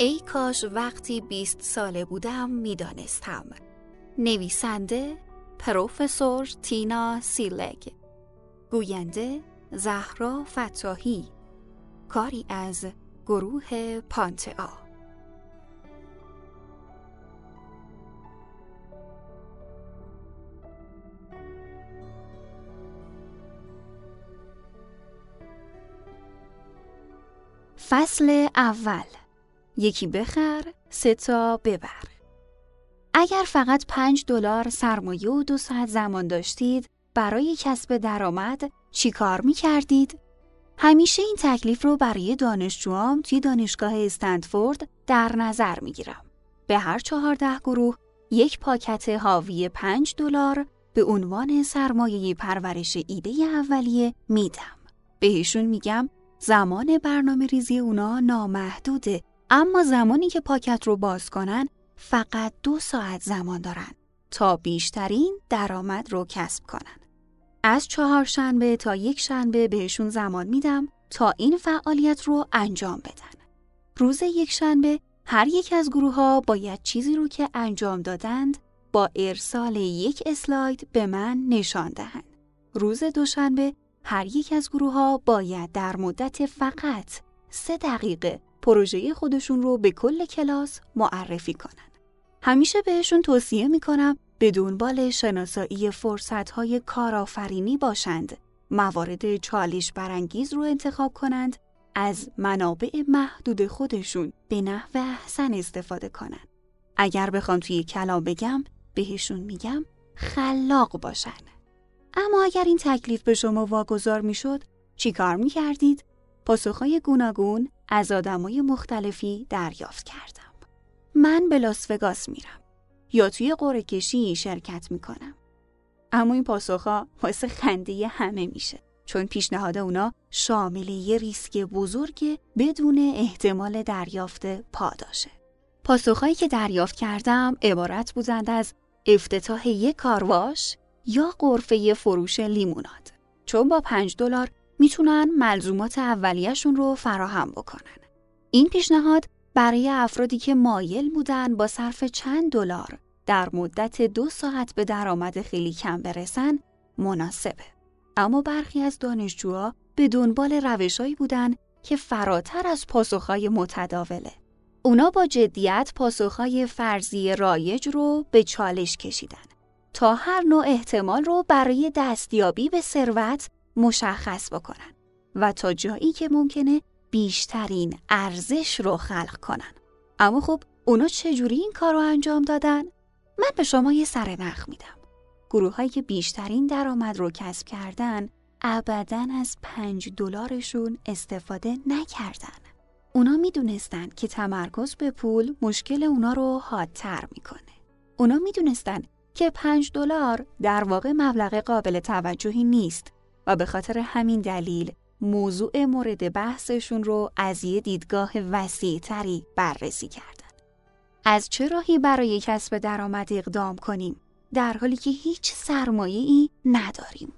ای کاش وقتی بیست ساله بودم می‌دانستم. نویسنده پروفسور تینا سیلگ. گوینده زهرا فتاحی. کاری از گروه پانتئا. فصل اول. یکی بخر سه تا ببر اگر فقط پنج دلار سرمایه و دو ساعت زمان داشتید برای کسب درآمد چی کار می کردید؟ همیشه این تکلیف رو برای دانشجوام توی دانشگاه استنفورد در نظر می گیرم. به هر چهارده گروه یک پاکت حاوی پنج دلار به عنوان سرمایه پرورش ایده اولیه میدم. بهشون میگم زمان برنامه ریزی اونا نامحدوده اما زمانی که پاکت رو باز کنن فقط دو ساعت زمان دارن تا بیشترین درآمد رو کسب کنن. از چهارشنبه تا یک شنبه بهشون زمان میدم تا این فعالیت رو انجام بدن. روز یک شنبه هر یک از گروه ها باید چیزی رو که انجام دادند با ارسال یک اسلاید به من نشان دهند. روز دوشنبه هر یک از گروه ها باید در مدت فقط سه دقیقه پروژه خودشون رو به کل کلاس معرفی کنن. همیشه بهشون توصیه می‌کنم به دنبال شناسایی فرصتهای کارآفرینی باشند، موارد چالش برانگیز رو انتخاب کنند، از منابع محدود خودشون به نحو احسن استفاده کنند. اگر بخوام توی کلام بگم، بهشون میگم خلاق باشن. اما اگر این تکلیف به شما واگذار می‌شد، چی کار می‌کردید؟ پاسخهای گوناگون از آدمای مختلفی دریافت کردم. من به لاس وگاس میرم یا توی قرعه کشی شرکت می‌کنم. اما این پاسخها واسه خنده همه میشه چون پیشنهاد اونا شامل یه ریسک بزرگ بدون احتمال دریافت پاداشه. پاسخهایی که دریافت کردم عبارت بودند از افتتاح یک کارواش یا قرفه فروش لیموناد چون با پنج دلار می‌تونن ملزومات اولیهشون رو فراهم بکنن. این پیشنهاد برای افرادی که مایل بودن با صرف چند دلار در مدت دو ساعت به درآمد خیلی کم برسن مناسبه. اما برخی از دانشجوها به دنبال روشهایی بودن که فراتر از پاسخهای متداوله. اونا با جدیت پاسخهای فرضی رایج رو به چالش کشیدن تا هر نوع احتمال رو برای دستیابی به ثروت مشخص بکنن و تا جایی که ممکنه بیشترین ارزش رو خلق کنن. اما خب اونا چجوری این کار رو انجام دادن؟ من به شما یه سر نخ میدم. گروه هایی که بیشترین درآمد رو کسب کردن ابدا از پنج دلارشون استفاده نکردن. اونا می‌دونستن که تمرکز به پول مشکل اونا رو حادتر می‌کنه. اونا می‌دونستن که پنج دلار در واقع مبلغ قابل توجهی نیست و به خاطر همین دلیل موضوع مورد بحثشون رو از یه دیدگاه وسیعتری بررسی کردن. از چه راهی برای کسب درآمد اقدام کنیم در حالی که هیچ سرمایه ای نداریم؟